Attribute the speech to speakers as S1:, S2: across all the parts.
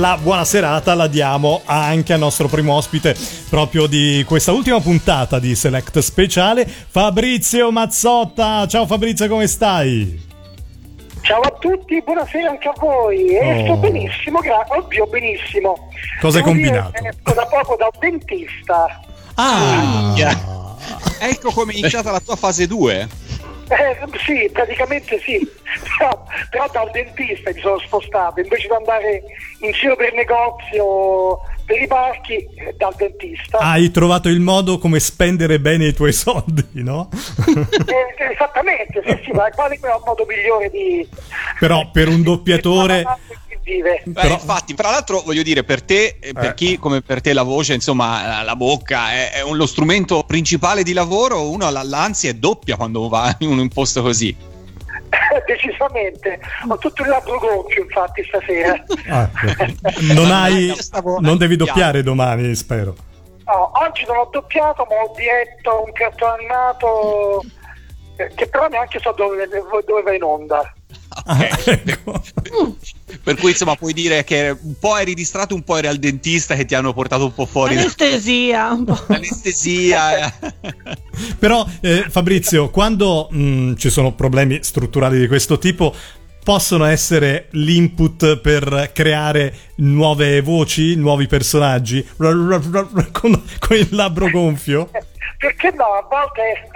S1: la buona serata la diamo anche al nostro primo ospite proprio di questa ultima puntata di Select Speciale, Fabrizio Mazzotta. Ciao Fabrizio, come stai?
S2: Ciao a tutti, buonasera anche a voi. Eh, oh. Sto benissimo, grazie. Oddio, benissimo.
S1: Cosa hai combinato?
S2: Eh, da poco dal dentista.
S3: Ah, ah. ecco come è iniziata la tua fase 2.
S2: Eh, sì, praticamente sì, però, però, dal dentista mi sono spostato, invece di andare in giro per negozio, per i parchi, eh, dal dentista.
S1: Hai trovato il modo come spendere bene i tuoi soldi, no?
S2: eh, esattamente, sì, sì, ma quale è il modo migliore di...
S1: Però per un doppiatore
S3: vive. Beh, Però... infatti, tra l'altro, voglio dire, per te, eh. per chi come per te la voce, insomma, la bocca è, è lo strumento principale di lavoro, uno l'ansia è doppia quando va in un posto così.
S2: Decisamente, ho tutto il labbro gonfio infatti stasera.
S1: Ah, non, hai, non devi doppiare domani, spero.
S2: No, oggi non ho doppiato, ma ho diretto un cartone animato eh, che però neanche so dove, dove va in onda.
S3: Okay. Ah, ecco. per cui insomma puoi dire che un po' eri distratto, un po' eri al dentista che ti hanno portato un po' fuori.
S4: Anestesia. Un po'.
S3: Anestesia.
S1: Però eh, Fabrizio, quando mh, mm, ci sono problemi strutturali di questo tipo, possono essere l'input per creare nuove voci, nuovi personaggi con, con il labbro gonfio?
S2: Perché no? A volte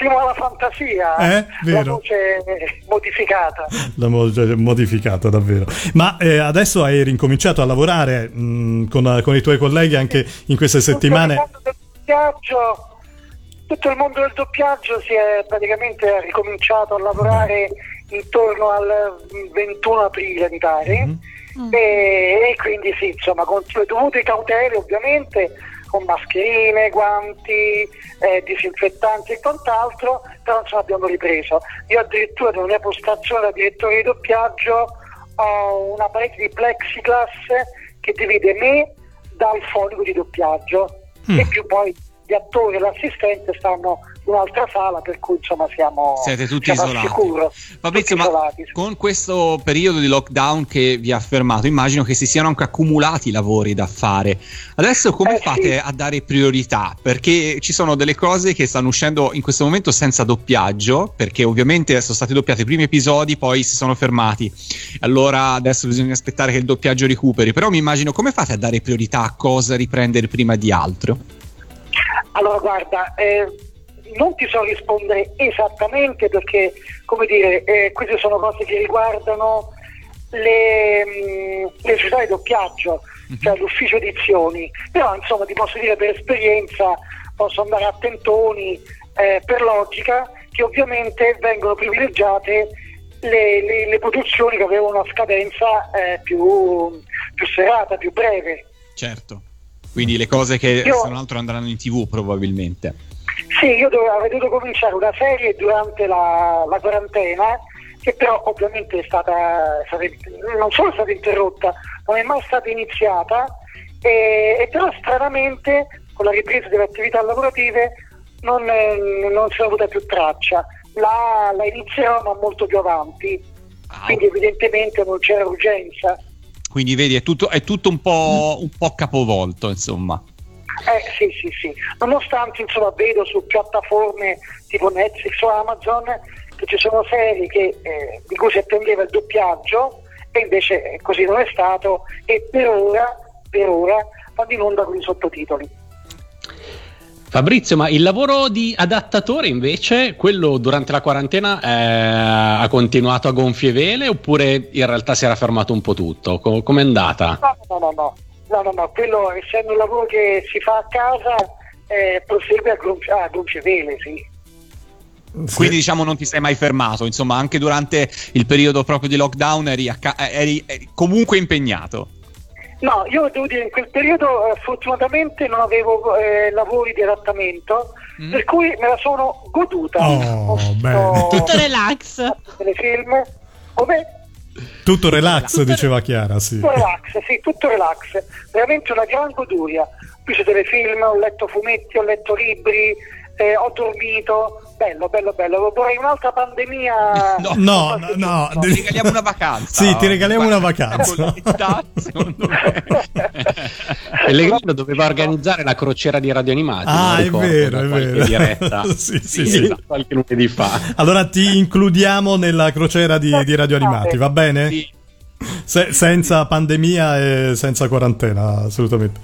S2: stimola la fantasia,
S1: eh,
S2: la voce modificata.
S1: La voce modificata, davvero. Ma eh, adesso hai ricominciato a lavorare mh, mm, con, con, i tuoi colleghi anche in queste settimane?
S2: Tutto il, doppiaggio, tutto il mondo del doppiaggio si è praticamente ricominciato a lavorare Beh. intorno al 21 aprile, mi pare. Mm-hmm. E, e, quindi sì, insomma, con le dovute cautele ovviamente con mascherine, guanti, eh, disinfettanti e quant'altro, però insomma abbiamo ripreso. Io addirittura nella mia postazione da direttore di doppiaggio ho una parete di plexiglass che divide me dal fonico di doppiaggio mm. e più poi gli attori e l'assistente stanno un'altra sala, per cui insomma siamo,
S3: Siete tutti
S2: siamo
S3: isolati.
S2: Sicuro,
S3: Fabrizio, tutti ma con questo periodo di lockdown che vi ha fermato, immagino che si siano anche accumulati lavori da fare. Adesso come eh, fate sì. a dare priorità? Perché ci sono delle cose che stanno uscendo in questo momento senza doppiaggio, perché ovviamente sono stati doppiati i primi episodi, poi si sono fermati. Allora adesso bisogna aspettare che il doppiaggio recuperi. Però mi immagino come fate a dare priorità a cosa riprendere prima di altro?
S2: Allora, guarda, eh, non ti so rispondere esattamente perché, come dire, eh, queste sono cose che riguardano le, mh, mm, le società di doppiaggio, uh-huh. cioè l'ufficio edizioni, però insomma ti posso dire per esperienza, posso andare a tentoni, eh, per logica, che ovviamente vengono privilegiate le, le, le produzioni che avevano una scadenza eh, più, più serata, più breve.
S3: Certo. Quindi le cose che io, se non altro andranno in tv probabilmente.
S2: Sì, io avrei dovuto cominciare una serie durante la, la quarantena che però ovviamente è stata, stata, non solo è stata interrotta, non è mai stata iniziata e, e però stranamente con la ripresa delle attività lavorative non, non si è avuta più traccia. La, la inizierò ma molto più avanti, quindi evidentemente non c'era urgenza.
S3: Quindi vedi, è tutto, è tutto un, po', un po' capovolto, insomma.
S2: Eh sì, sì, sì. Nonostante insomma vedo su piattaforme tipo Netflix o Amazon che ci sono serie che, eh, di cui si attendeva il doppiaggio e invece eh, così non è stato e per ora, per ora vanno in onda con i sottotitoli.
S5: Fabrizio, ma il lavoro di adattatore invece, quello durante la quarantena eh, ha continuato a gonfie vele oppure in realtà si era fermato un po' tutto? Com- com'è andata?
S2: No, no, no, no, no, no, no. quello essendo un lavoro che si fa a casa eh, prosegue a, vele, sì.
S3: Sì. Quindi diciamo non ti sei mai fermato, insomma anche durante il periodo proprio di lockdown eri, ca- eri, eri comunque impegnato.
S2: No, io devo dire, in quel periodo eh, fortunatamente non avevo eh, lavori di adattamento, mm. per cui me la sono goduta.
S1: Oh,
S4: Tutto relax.
S2: Telefilm. Come?
S1: Tutto relax, diceva Chiara, sì.
S2: Tutto relax, sì, tutto relax. Veramente una gran goduria. Qui c'è telefilm, ho letto fumetti, ho letto libri, eh, ho dormito, bello, bello, bello. Vorrei un'altra pandemia.
S1: No, no, no, no.
S3: Ti regaliamo una vacanza.
S1: Sì, ti regaliamo una vacanza.
S5: Pellegrino doveva organizzare la crociera di radio animati.
S1: Ah, è
S5: ricordo,
S1: vero, è vero.
S5: diretta.
S1: sì, sì,
S5: Sì,
S1: sì.
S5: esatto, qualche lunedì fa.
S1: Allora ti includiamo nella crociera di, di Radio Animati, va bene?
S3: Sì.
S1: Se- senza pandemia e senza quarantena, assolutamente.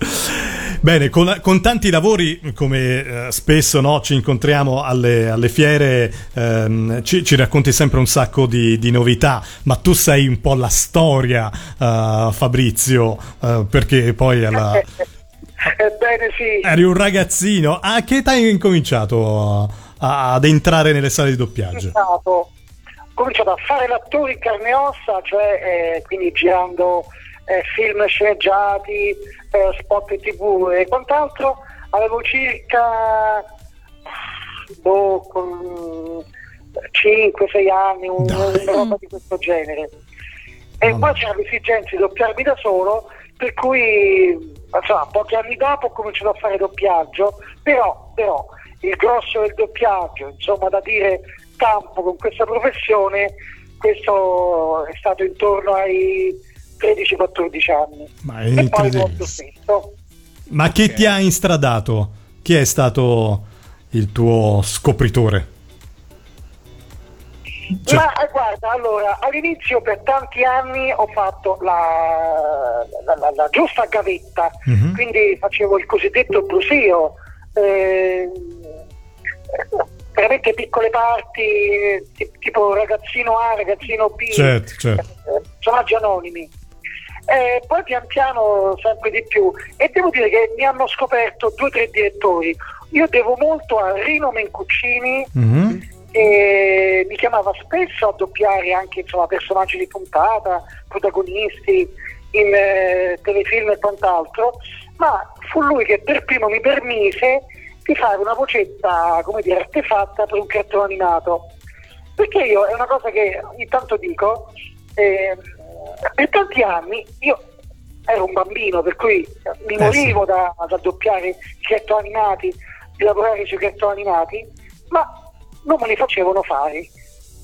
S1: Bene, con, con tanti lavori, come eh, spesso no, ci incontriamo alle, alle fiere, ehm, ci, ci racconti sempre un sacco di, di novità, ma tu sei un po' la storia, eh, Fabrizio, eh, perché poi alla-
S2: Ebbene sì.
S1: eri un ragazzino. A che età hai incominciato a- ad entrare nelle sale di doppiaggio?
S2: ho cominciato a fare l'attore in carne e ossa, cioè eh, quindi girando eh, film sceneggiati, eh, spot tv e quant'altro. Avevo circa boh, con 5-6 anni, una roba di questo genere. E
S1: Vabbè.
S2: poi c'era l'esigenza di doppiarmi da solo, per cui insomma, pochi anni dopo ho cominciato a fare doppiaggio, però, però il grosso del doppiaggio, insomma da dire campo con questa professione, questo è stato intorno ai 13-14 anni.
S1: Ma è
S2: E poi molto spesso.
S1: Ma chi ti ha instradato? Chi è stato il tuo scopritore? Cioè-
S2: Ma eh, guarda, allora, all'inizio per tanti anni ho fatto la, la- la- la giusta gavetta,
S1: Mhm.
S2: quindi facevo il cosiddetto brusio, eh, veramente piccole parti, eh, ti- tipo ragazzino A, ragazzino B,
S1: Certo, certo.
S2: eh, personaggi anonimi. Eh, poi pian piano sempre di più e devo dire che mi hanno scoperto due o tre direttori. Io devo molto a Rino Mencuccini
S1: Mhm.
S2: e mi chiamava spesso a doppiare anche insomma, personaggi di puntata, protagonisti in eh, telefilm e quant'altro, ma fu lui che per primo mi permise di fare una vocetta, come dire, artefatta per un cartone animato. Perché io è una cosa che ogni tanto dico, eh, per tanti anni io ero un bambino, per cui mi
S1: Eh,
S2: morivo da, da doppiare i cartoni animati, di lavorare sui cartoni animati, ma non me li facevano fare.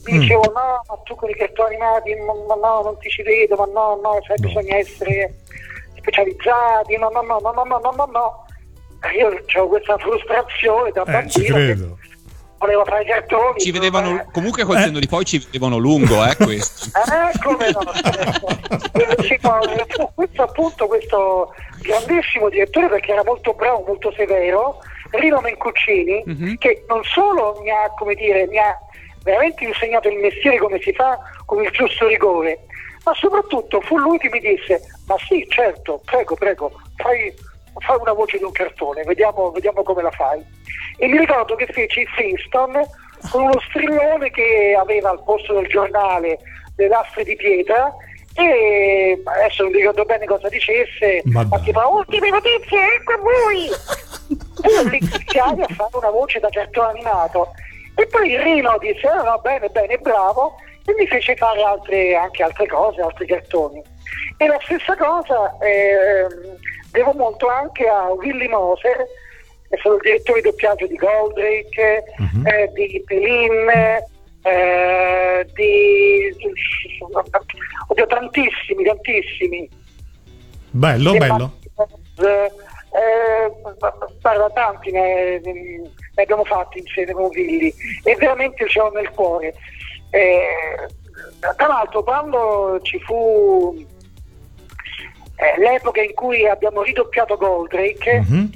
S2: Mi
S1: Mm.
S2: dicevo no, ma tu con i cartoni animati, ma, no, non ti ci vedo, ma no, no,
S1: No.
S2: bisogna essere specializzati, no, no, no, no, no, no, no, no, Io avevo questa frustrazione da
S1: Eh, ci
S2: bambino che
S1: credo.
S2: Volevo fare i cartoni.
S3: Ci vedevano,
S2: eh,
S3: comunque col senno di poi ci vedevano lungo, eh, questo.
S2: eh, come no? questo appunto questo grandissimo direttore perché era molto bravo, molto severo, Rino Mencuccini,
S3: Mhm.
S2: che non solo mi ha, come dire, mi ha veramente insegnato il mestiere come si fa con il giusto rigore, ma soprattutto fu lui che mi disse, ma sì, certo, prego, prego, fai, fai una voce di un cartone, vediamo, vediamo come la fai. E mi ricordo che feci i Flintstone con uno strillone che aveva al posto del giornale le lastre di pietra e adesso non ricordo bene cosa dicesse,
S1: Ma
S2: ma tipo ultime notizie, ecco a voi! E io iniziai a fare una voce da cartone animato e poi Rino disse "Ah, no, bene, bene, bravo e mi fece fare altre, anche altre cose, altri cartoni. E la stessa cosa ehm, devo molto anche a Willy Moser, che è stato il direttore di doppiaggio di Goldrake,
S1: Mhm.
S2: eh, di Pelin, eh, di... Oddio, tantissimi, tantissimi.
S1: Bello,
S2: Di
S1: bello.
S2: Eh, guarda, tanti ne, ne abbiamo fatti insieme con Willy e veramente ce l'ho nel cuore. Eh, tra l'altro quando ci fu eh, l'epoca in cui abbiamo ridoppiato Goldrake,
S1: Mhm.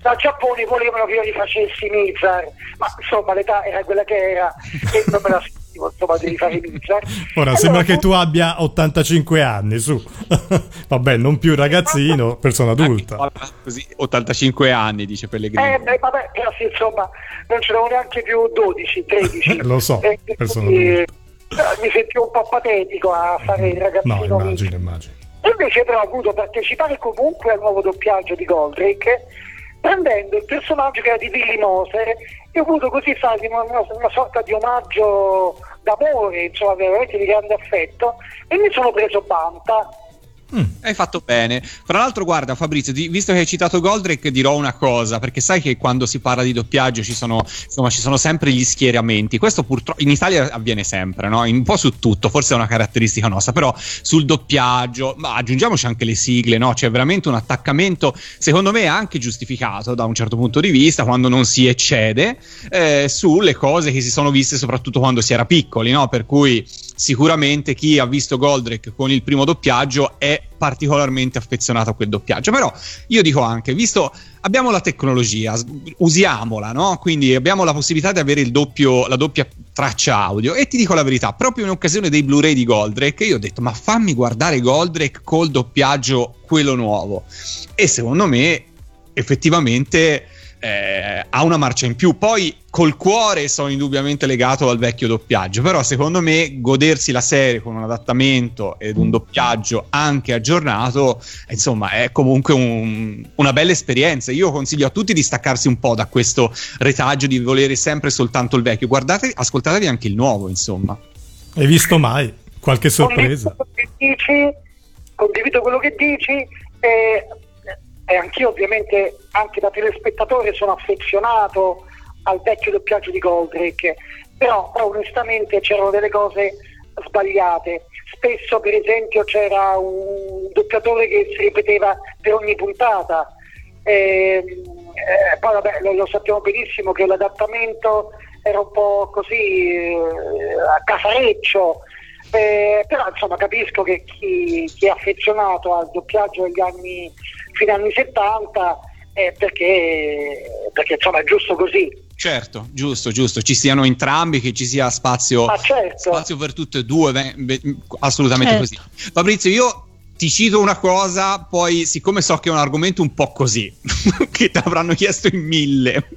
S2: dal Giappone volevano che io rifacessi Mizar, ma insomma l'età era quella che era e non me la sentivo insomma di rifare Mizar.
S1: Ora
S2: E
S1: sembra
S2: allora
S1: che tu abbia 85 anni, su. Vabbè, non più ragazzino, persona adulta.
S3: Così, 85 anni, dice Pellegrini.
S2: Eh, beh, vabbè, però sì, insomma, non c'erano neanche più 12, 13.
S1: Lo so,
S2: E
S1: persone
S2: quindi,
S1: adulte.
S2: eh, mi sentivo un po' patetico a fare il ragazzino.
S1: No, immagino, immagino.
S2: Invece però ho voluto partecipare comunque al nuovo doppiaggio di Goldrake, prendendo il personaggio che era di Willy Moser e ho voluto così fargli una- una sorta di omaggio d'amore, insomma, veramente di grande affetto, e mi sono preso Banta.
S3: Mm. Hai fatto bene. Fra l'altro, guarda, Fabrizio, di, visto che hai citato Goldrake, dirò una cosa: perché sai che quando si parla di doppiaggio ci sono, insomma, ci sono sempre gli schieramenti. Questo purtroppo in Italia avviene sempre, no? un po' su tutto, forse è una caratteristica nostra, però sul doppiaggio, ma aggiungiamoci anche le sigle, no? C'è veramente un attaccamento, secondo me, anche giustificato da un certo punto di vista, quando non si eccede, eh, sulle cose che si sono viste, soprattutto quando si era piccoli, no? Per cui sicuramente chi ha visto Goldrake con il primo doppiaggio è particolarmente affezionato a quel doppiaggio. Però io dico anche, visto abbiamo la tecnologia, usiamola, no? Quindi abbiamo la possibilità di avere doppio, la doppia traccia audio. E ti dico la verità, proprio in occasione dei Blu-ray di Goldrake, io ho detto, ma fammi guardare Goldrake col doppiaggio quello nuovo. E secondo me, effettivamente eh, ha una marcia in più. Poi col cuore sono indubbiamente legato al vecchio doppiaggio, però secondo me godersi la serie con un adattamento ed un doppiaggio anche aggiornato, insomma, è comunque un, una bella esperienza. Io consiglio a tutti di staccarsi un po' da questo retaggio di volere sempre soltanto il vecchio. Guardate, ascoltatevi anche il nuovo, insomma.
S1: Hai visto mai qualche sorpresa?
S2: Condivido quello che dici, condivido quello che dici e e anch'io ovviamente anche da telespettatore sono affezionato al vecchio doppiaggio di Goldrake, però, onestamente c'erano delle cose sbagliate. Spesso per esempio c'era un doppiatore che si ripeteva per ogni puntata. E, eh, poi vabbè, lo, lo, sappiamo benissimo che l'adattamento era un po' così eh, a casareccio, eh, però insomma capisco che chi, chi, è affezionato al doppiaggio degli anni fino agli anni 70 eh, perché, perché insomma è giusto così.
S3: Certo, giusto, giusto, ci siano entrambi, che ci sia spazio,
S2: ah, certo.
S3: spazio per tutte e due, beh, beh, assolutamente certo. così. Fabrizio, io ti cito una cosa, poi siccome so che è un argomento un po' così, che ti avranno chiesto in mille,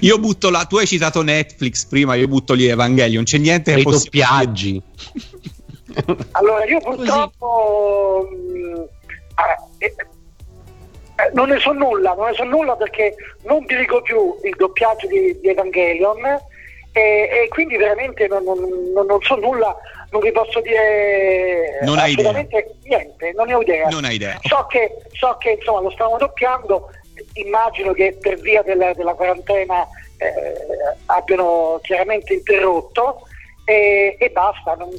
S3: io butto la, tu hai citato Netflix prima, io butto lì Evangelion, c'è niente
S5: che possibile. doppiaggi.
S2: allora, io purtroppo... Mh, mm, ah, eh, eh, non ne so nulla, non ne so nulla perché non dirigo più il doppiaggio di, di Evangelion e, e, quindi veramente non, non, non, non, so nulla, non vi posso dire
S3: non
S2: assolutamente niente, non ne ho idea.
S3: Non hai idea.
S2: So che, so che insomma, lo stavamo doppiando, immagino che per via della, della quarantena eh, abbiano chiaramente interrotto e, e basta, non,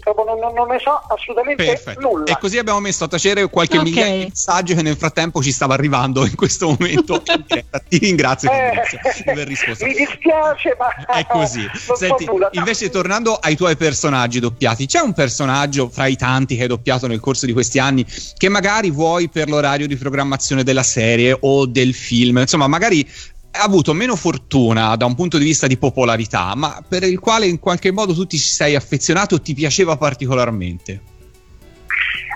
S2: non, non, ne so assolutamente Perfetto. nulla.
S3: E così abbiamo messo a tacere qualche okay. migliaia di messaggi che nel frattempo ci stava arrivando in questo momento. Ti ringrazio eh,
S2: di aver risposto. Mi dispiace, ma
S3: è così. Senti, so invece tornando ai tuoi personaggi doppiati, c'è un personaggio fra i tanti che hai doppiato nel corso di questi anni che magari vuoi per l'orario di programmazione della serie o del film, insomma, magari ha avuto meno fortuna da un punto di vista di popolarità, ma per il quale in qualche modo tu ti sei affezionato o ti piaceva particolarmente?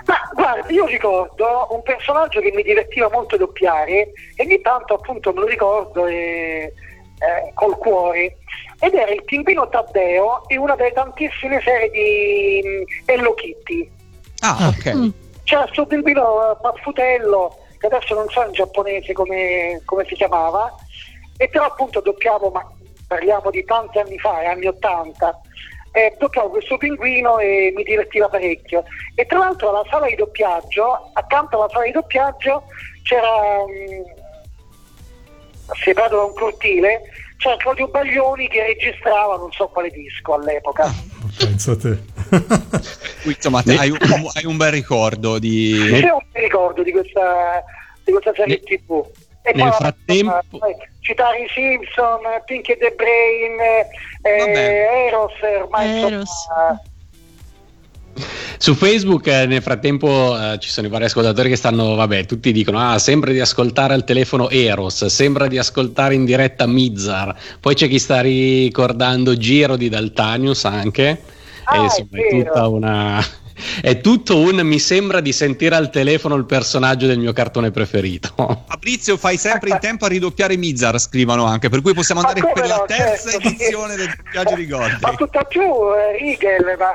S2: Ma guarda, io ricordo un personaggio che mi divertiva molto doppiare e ogni tanto appunto me lo ricordo e, eh, col cuore ed era il pinguino Taddeo in una delle tantissime serie di um, Hello Kitty.
S3: Ah, ok. Mm.
S2: C'era questo pinguino Paffutello, che adesso non so in giapponese come, come si chiamava, e però appunto doppiavo, ma parliamo di tanti anni fa, anni 80, eh, doppiavo questo pinguino e mi divertiva parecchio. E tra l'altro alla sala di doppiaggio, accanto alla sala di doppiaggio c'era, mh, mm, separato da un cortile, c'era Claudio Baglioni che registrava non so quale disco all'epoca. Ah,
S1: penso a te.
S3: Insomma, te hai, un, hai, un, bel ricordo di...
S2: C'è un bel ricordo di questa, di questa serie ne... tv.
S5: E Nel frattempo...
S2: Poi, citare i Simpson, Pinky the Brain, eh, Eros, ormai Eros. Insomma,
S5: su Facebook eh, nel frattempo eh, ci sono i vari ascoltatori che stanno, vabbè, tutti dicono, ah, sembra di ascoltare al telefono Eros, sembra di ascoltare in diretta Mizar, poi c'è chi sta ricordando Giro di Daltanius anche,
S2: ah,
S5: e insomma
S2: è,
S5: è tutta una è tutto un mi sembra di sentire al telefono il personaggio del mio cartone preferito.
S3: Fabrizio, fai sempre in tempo a ridoppiare Mizar, scrivono anche, per cui possiamo andare per la terza certo, edizione del viaggio di Gol.
S2: Ma tutta più, eh, Rigel, ma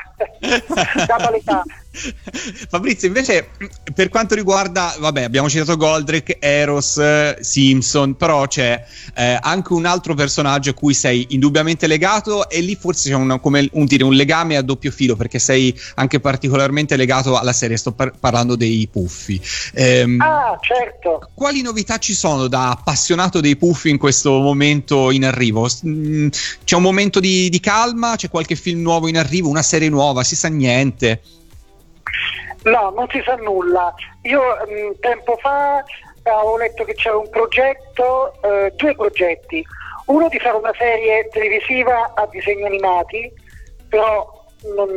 S2: da qualità.
S3: Fabrizio, invece, per quanto riguarda, vabbè, abbiamo citato Goldrick, Eros, Simpson, però c'è eh, anche un altro personaggio a cui sei indubbiamente legato e lì forse c'è un, come un, dire, un legame a doppio filo perché sei anche particolarmente legato alla serie, sto par- parlando dei puffi.
S2: Ehm, ah, certo.
S3: Quali novità ci sono da appassionato dei puffi in questo momento in arrivo? Mm, c'è un momento di, di calma? C'è qualche film nuovo in arrivo? Una serie nuova? Si sa niente?
S2: No, non si sa nulla. Io mh, mm, tempo fa avevo letto che c'era un progetto, eh, due progetti. Uno di fare una serie televisiva a disegni animati, però non,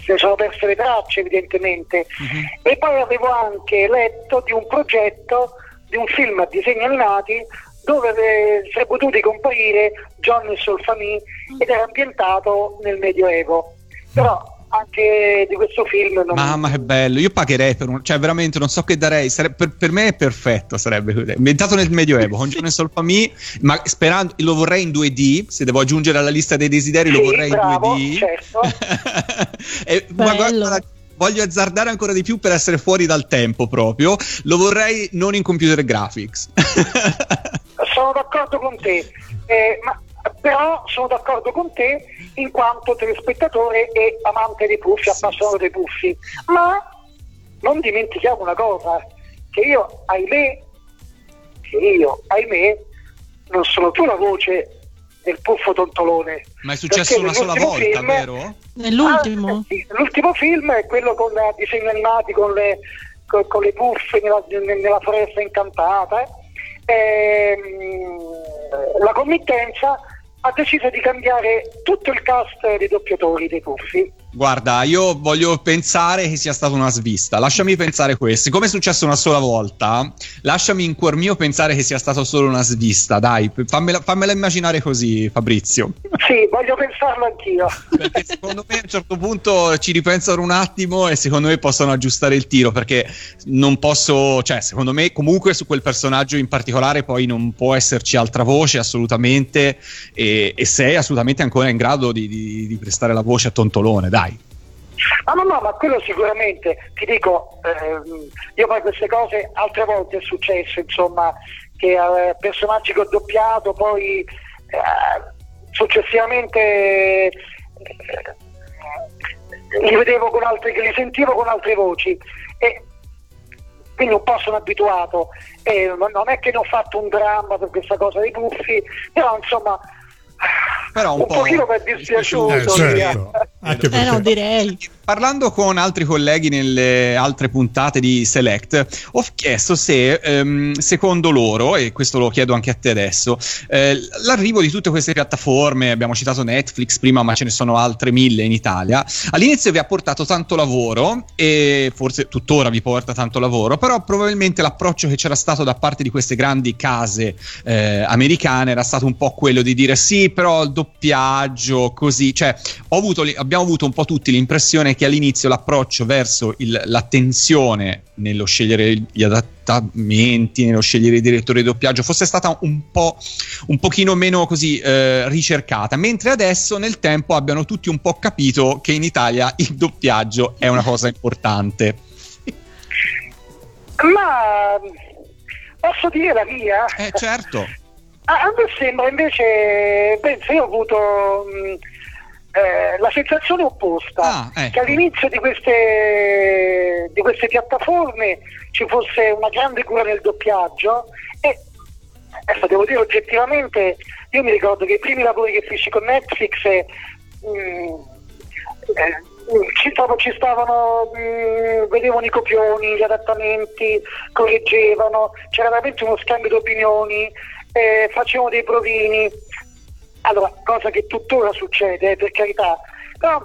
S2: se ne sono perse le tracce evidentemente. Uh-huh. E poi avevo anche letto di un progetto di un film a disegni animati dove eh, si è potuti comparire John e Solfami ed era ambientato nel Medioevo. Però anche di questo film. Non...
S3: Mamma che bello, io pagherei per un... cioè veramente non so che darei, Sare... per, per, me è perfetto, sarebbe ambientato nel Medioevo, con Giorno Solfami, ma sperando, lo vorrei in 2D, se devo aggiungere alla lista dei desideri
S2: sì,
S3: lo vorrei
S2: bravo,
S3: in
S2: 2D. Certo.
S3: e, ma guarda, voglio azzardare ancora di più per essere fuori dal tempo proprio, lo vorrei non in computer graphics.
S2: Sono d'accordo con te, eh, ma però sono d'accordo con te in quanto telespettatore e amante dei puffi, appassionato dei puffi. Ma non dimentichiamo una cosa, che io, ahimè, che io, ahimè, non sono più la voce del puffo tontolone.
S3: Ma è successo una sola volta, film, vero?
S4: Nell'ultimo?
S2: Ah, sì, l'ultimo film è quello con uh, disegni animati, con le, con, con le puffe nella, nella, foresta incantata. Eh. Ehm, la committenza ha deciso di cambiare tutto il cast dei doppiatori dei puffi
S3: Guarda, io voglio pensare che sia stata una svista. Lasciami pensare questo. Siccome è successo una sola volta, lasciami in cuor mio pensare che sia stata solo una svista. Dai, fammela, fammela immaginare così, Fabrizio.
S2: Sì, voglio pensarlo anch'io.
S3: Perché secondo me a un certo punto ci ripensano un attimo e secondo me possono aggiustare il tiro. Perché non posso, cioè, secondo me, comunque su quel personaggio in particolare, poi non può esserci altra voce assolutamente. E, e sei assolutamente ancora in grado di, di, di prestare la voce a Tontolone. Dai.
S2: Ah, no, no, ma quello sicuramente, ti dico, ehm, io poi queste cose altre volte è successo, insomma, che eh, personaggi che ho doppiato, poi eh, successivamente eh, li vedevo con altre, li sentivo con altre voci e quindi un po' sono abituato. E non è che ne ho fatto un dramma per questa cosa dei puffi, però insomma
S3: però un,
S2: un
S3: po'
S2: pochino mi è dispiaciuto eh, certo.
S4: Anche perché... eh no, direi
S3: parlando con altri colleghi nelle altre puntate di Select, ho chiesto se, ehm, secondo loro, e questo lo chiedo anche a te adesso, eh, l'arrivo di tutte queste piattaforme, abbiamo citato Netflix prima, ma ce ne sono altre mille in Italia, all'inizio vi ha portato tanto lavoro e forse tuttora vi porta tanto lavoro, però probabilmente l'approccio che c'era stato da parte di queste grandi case eh, americane era stato un po' quello di dire sì, però il doppiaggio, così, cioè avuto, abbiamo avuto un po' tutti l'impressione che all'inizio l'approccio verso il, l'attenzione nello scegliere gli adattamenti, nello scegliere i direttori di doppiaggio fosse stata un po' un pochino meno così eh, ricercata, mentre adesso nel tempo abbiano tutti un po' capito che in Italia il doppiaggio è una cosa importante.
S2: Ma posso dire la mia?
S3: Eh certo.
S2: A me sembra invece, penso, io ho avuto mh, eh, la sensazione opposta, ah, ecco. che all'inizio di queste, di queste, piattaforme ci fosse una grande cura nel doppiaggio e adesso devo dire oggettivamente, io mi ricordo che i primi lavori che feci con Netflix eh, mh, eh, ci, ci, stavano, mh, mm, vedevano i copioni, gli adattamenti, correggevano, c'era veramente uno scambio di opinioni, eh, facevano dei provini allora, cosa che tuttora succede, eh, per carità, però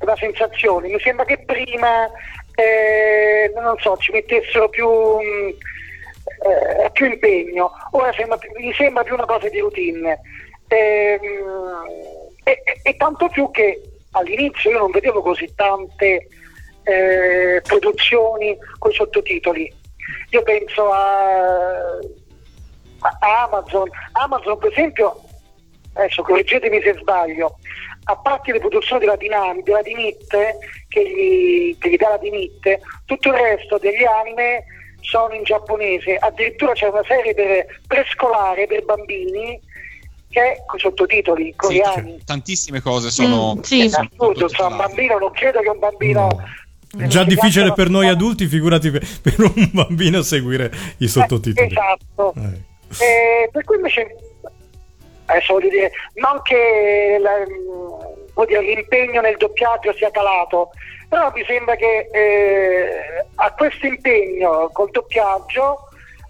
S2: una sensazione, mi sembra che prima, eh, non so, ci mettessero più, mh, mm, eh, più impegno, ora sembra, mi sembra più una cosa di routine. Ehm, e, e, e, tanto più che all'inizio io non vedevo così tante eh, produzioni con i sottotitoli. Io penso a, a Amazon. Amazon per esempio adesso correggetemi se sbaglio, a parte le produzioni della, Dinam, della Dinite, che gli, che gli dà la Dinite, tutto il resto degli anime sono in giapponese, addirittura c'è una serie per prescolare per bambini che è con sottotitoli coreani.
S3: Sì, tantissime cose sono...
S4: Mm, sì.
S2: È assurdo, cioè, un bambino, non credo che un bambino...
S1: No. È già difficile per noi adulti, figurati per, per, un bambino seguire i sottotitoli.
S2: Eh, esatto. Eh. Eh, per cui invece, adesso voglio dire, non che la, voglio dire, l'impegno nel doppiaggio sia calato, però mi sembra che eh, a questo impegno col doppiaggio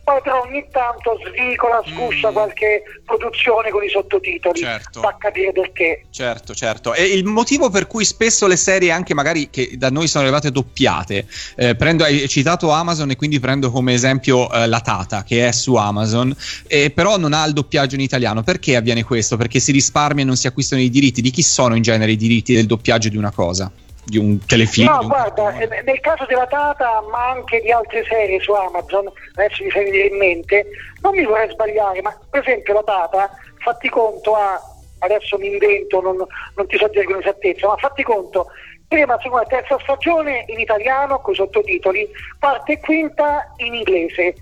S2: poi però ogni tanto svicola, sguscia mm. qualche produzione con i sottotitoli, certo. fa capire perché.
S3: Certo, certo. E il motivo per cui spesso le serie, anche magari che da noi sono arrivate doppiate, eh, prendo, hai citato Amazon e quindi prendo come esempio eh, La Tata, che è su Amazon, eh, però non ha il doppiaggio in italiano. Perché avviene questo? Perché si risparmia e non si acquistano i diritti. Di chi sono in genere i diritti del doppiaggio di una cosa? Di un telefilm.
S2: No, guarda, eh, nel caso della Tata, ma anche di altre serie su Amazon, adesso mi venire in mente, non mi vorrei sbagliare, ma per esempio la Tata, fatti conto a, adesso mi invento, non, non ti so dire con esattezza, ma fatti conto, prima, seconda e terza stagione in italiano con i sottotitoli, parte e quinta in inglese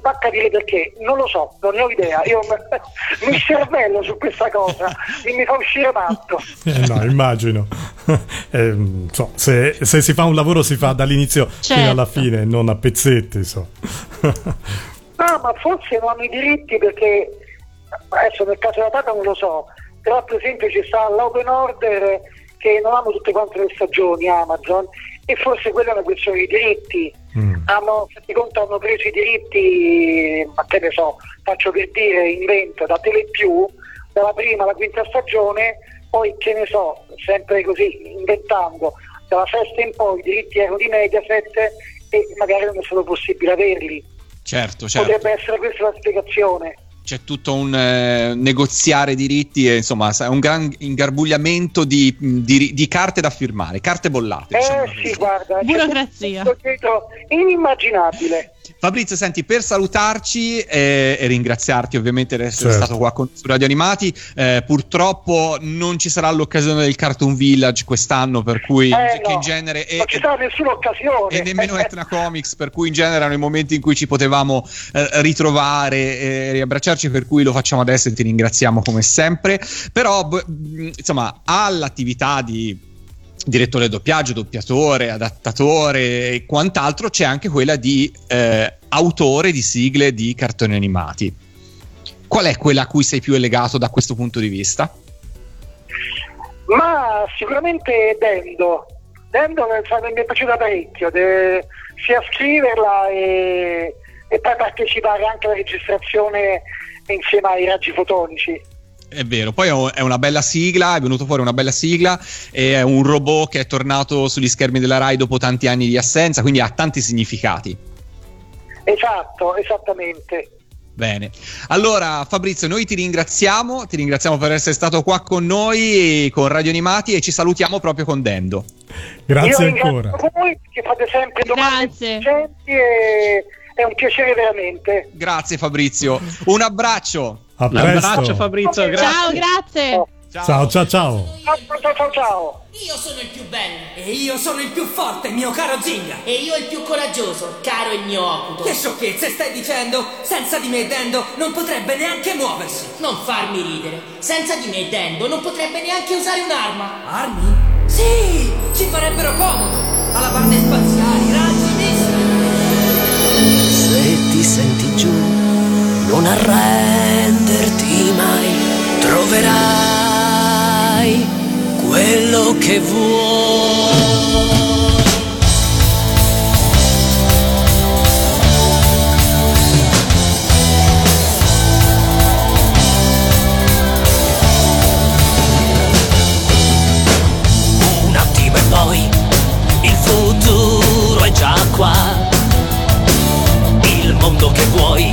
S2: va a capire perché, non lo so, non ne ho idea. Io mi cervello su questa cosa e mi fa uscire matto.
S1: Eh no, immagino. Eh, so, se, se, si fa un lavoro si fa dall'inizio certo. fino alla fine, non a pezzetti. So.
S2: no, ma forse non hanno i diritti perché adesso nel caso della Tata non lo so, però per esempio ci sta l'Open Order che non hanno tutte quante le stagioni Amazon e forse quella è una questione di diritti. Mm. Hanno, conto, hanno preso i diritti, ma che ne so, faccio per dire, invento da Telepiù, dalla prima alla quinta stagione, poi che ne so, sempre così, inventando, dalla sesta in poi i diritti erano di Mediaset e magari non è stato possibile averli.
S3: Certo, certo.
S2: Potrebbe essere questa la spiegazione
S3: c'è tutto un eh, negoziare diritti e insomma è un gran ingarbugliamento di, di, di, carte da firmare, carte bollate.
S2: Eh diciamo sì, guarda,
S4: burocrazia.
S2: Inimmaginabile.
S3: Fabrizio, senti, per salutarci eh, e ringraziarti ovviamente di essere certo. stato qua con, su Radio Animati, eh, purtroppo non ci sarà l'occasione del Cartoon Village quest'anno, per cui
S2: eh,
S3: no,
S2: in
S3: genere...
S2: Non ci sarà nessuna occasione.
S3: E nemmeno Etna Comics, per cui in genere erano i momenti in cui ci potevamo eh, ritrovare e riabbracciarci, per cui lo facciamo adesso e ti ringraziamo come sempre. Però, b- insomma, all'attività di direttore doppiaggio, doppiatore, adattatore e quant'altro, c'è anche quella di eh, autore di sigle di cartoni animati. Qual è quella a cui sei più legato da questo punto di vista?
S2: Ma sicuramente Dendo. Dendo mi è piaciuta parecchio, de, sia scriverla e, e poi partecipare anche alla registrazione insieme ai raggi fotonici.
S3: È vero, poi è una bella sigla, è venuto fuori una bella sigla, è un robot che è tornato sugli schermi della RAI dopo tanti anni di assenza, quindi ha tanti significati.
S2: Esatto, esattamente.
S3: Bene, allora Fabrizio, noi ti ringraziamo, ti ringraziamo per essere stato qua con noi, con Radio Animati e ci salutiamo proprio con Dendo.
S1: Grazie Io ancora.
S2: voi che fate sempre domande
S4: Grazie.
S2: e è un piacere veramente.
S3: Grazie Fabrizio, un abbraccio.
S1: A presto.
S5: Un abbraccio Fabrizio, grazie.
S4: Ciao, grazie.
S1: Ciao, ciao, ciao.
S2: Ciao, ciao, ciao.
S6: Io sono il più bello. E io sono il più forte, mio caro Zinga. E io il più coraggioso, caro il mio Okuto. Che sciocchezze stai dicendo? Senza di me Dendo non potrebbe neanche muoversi. Non farmi ridere. Senza di me Dendo non potrebbe neanche usare un'arma. Armi? Sì, ci farebbero comodo. Alabarde spaziali, raggi, missili.
S7: Se ti senti giù, non arrenderti mai. Troverai quello che vuoi. Futuro è già qua. Il mondo che vuoi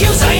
S7: accuse I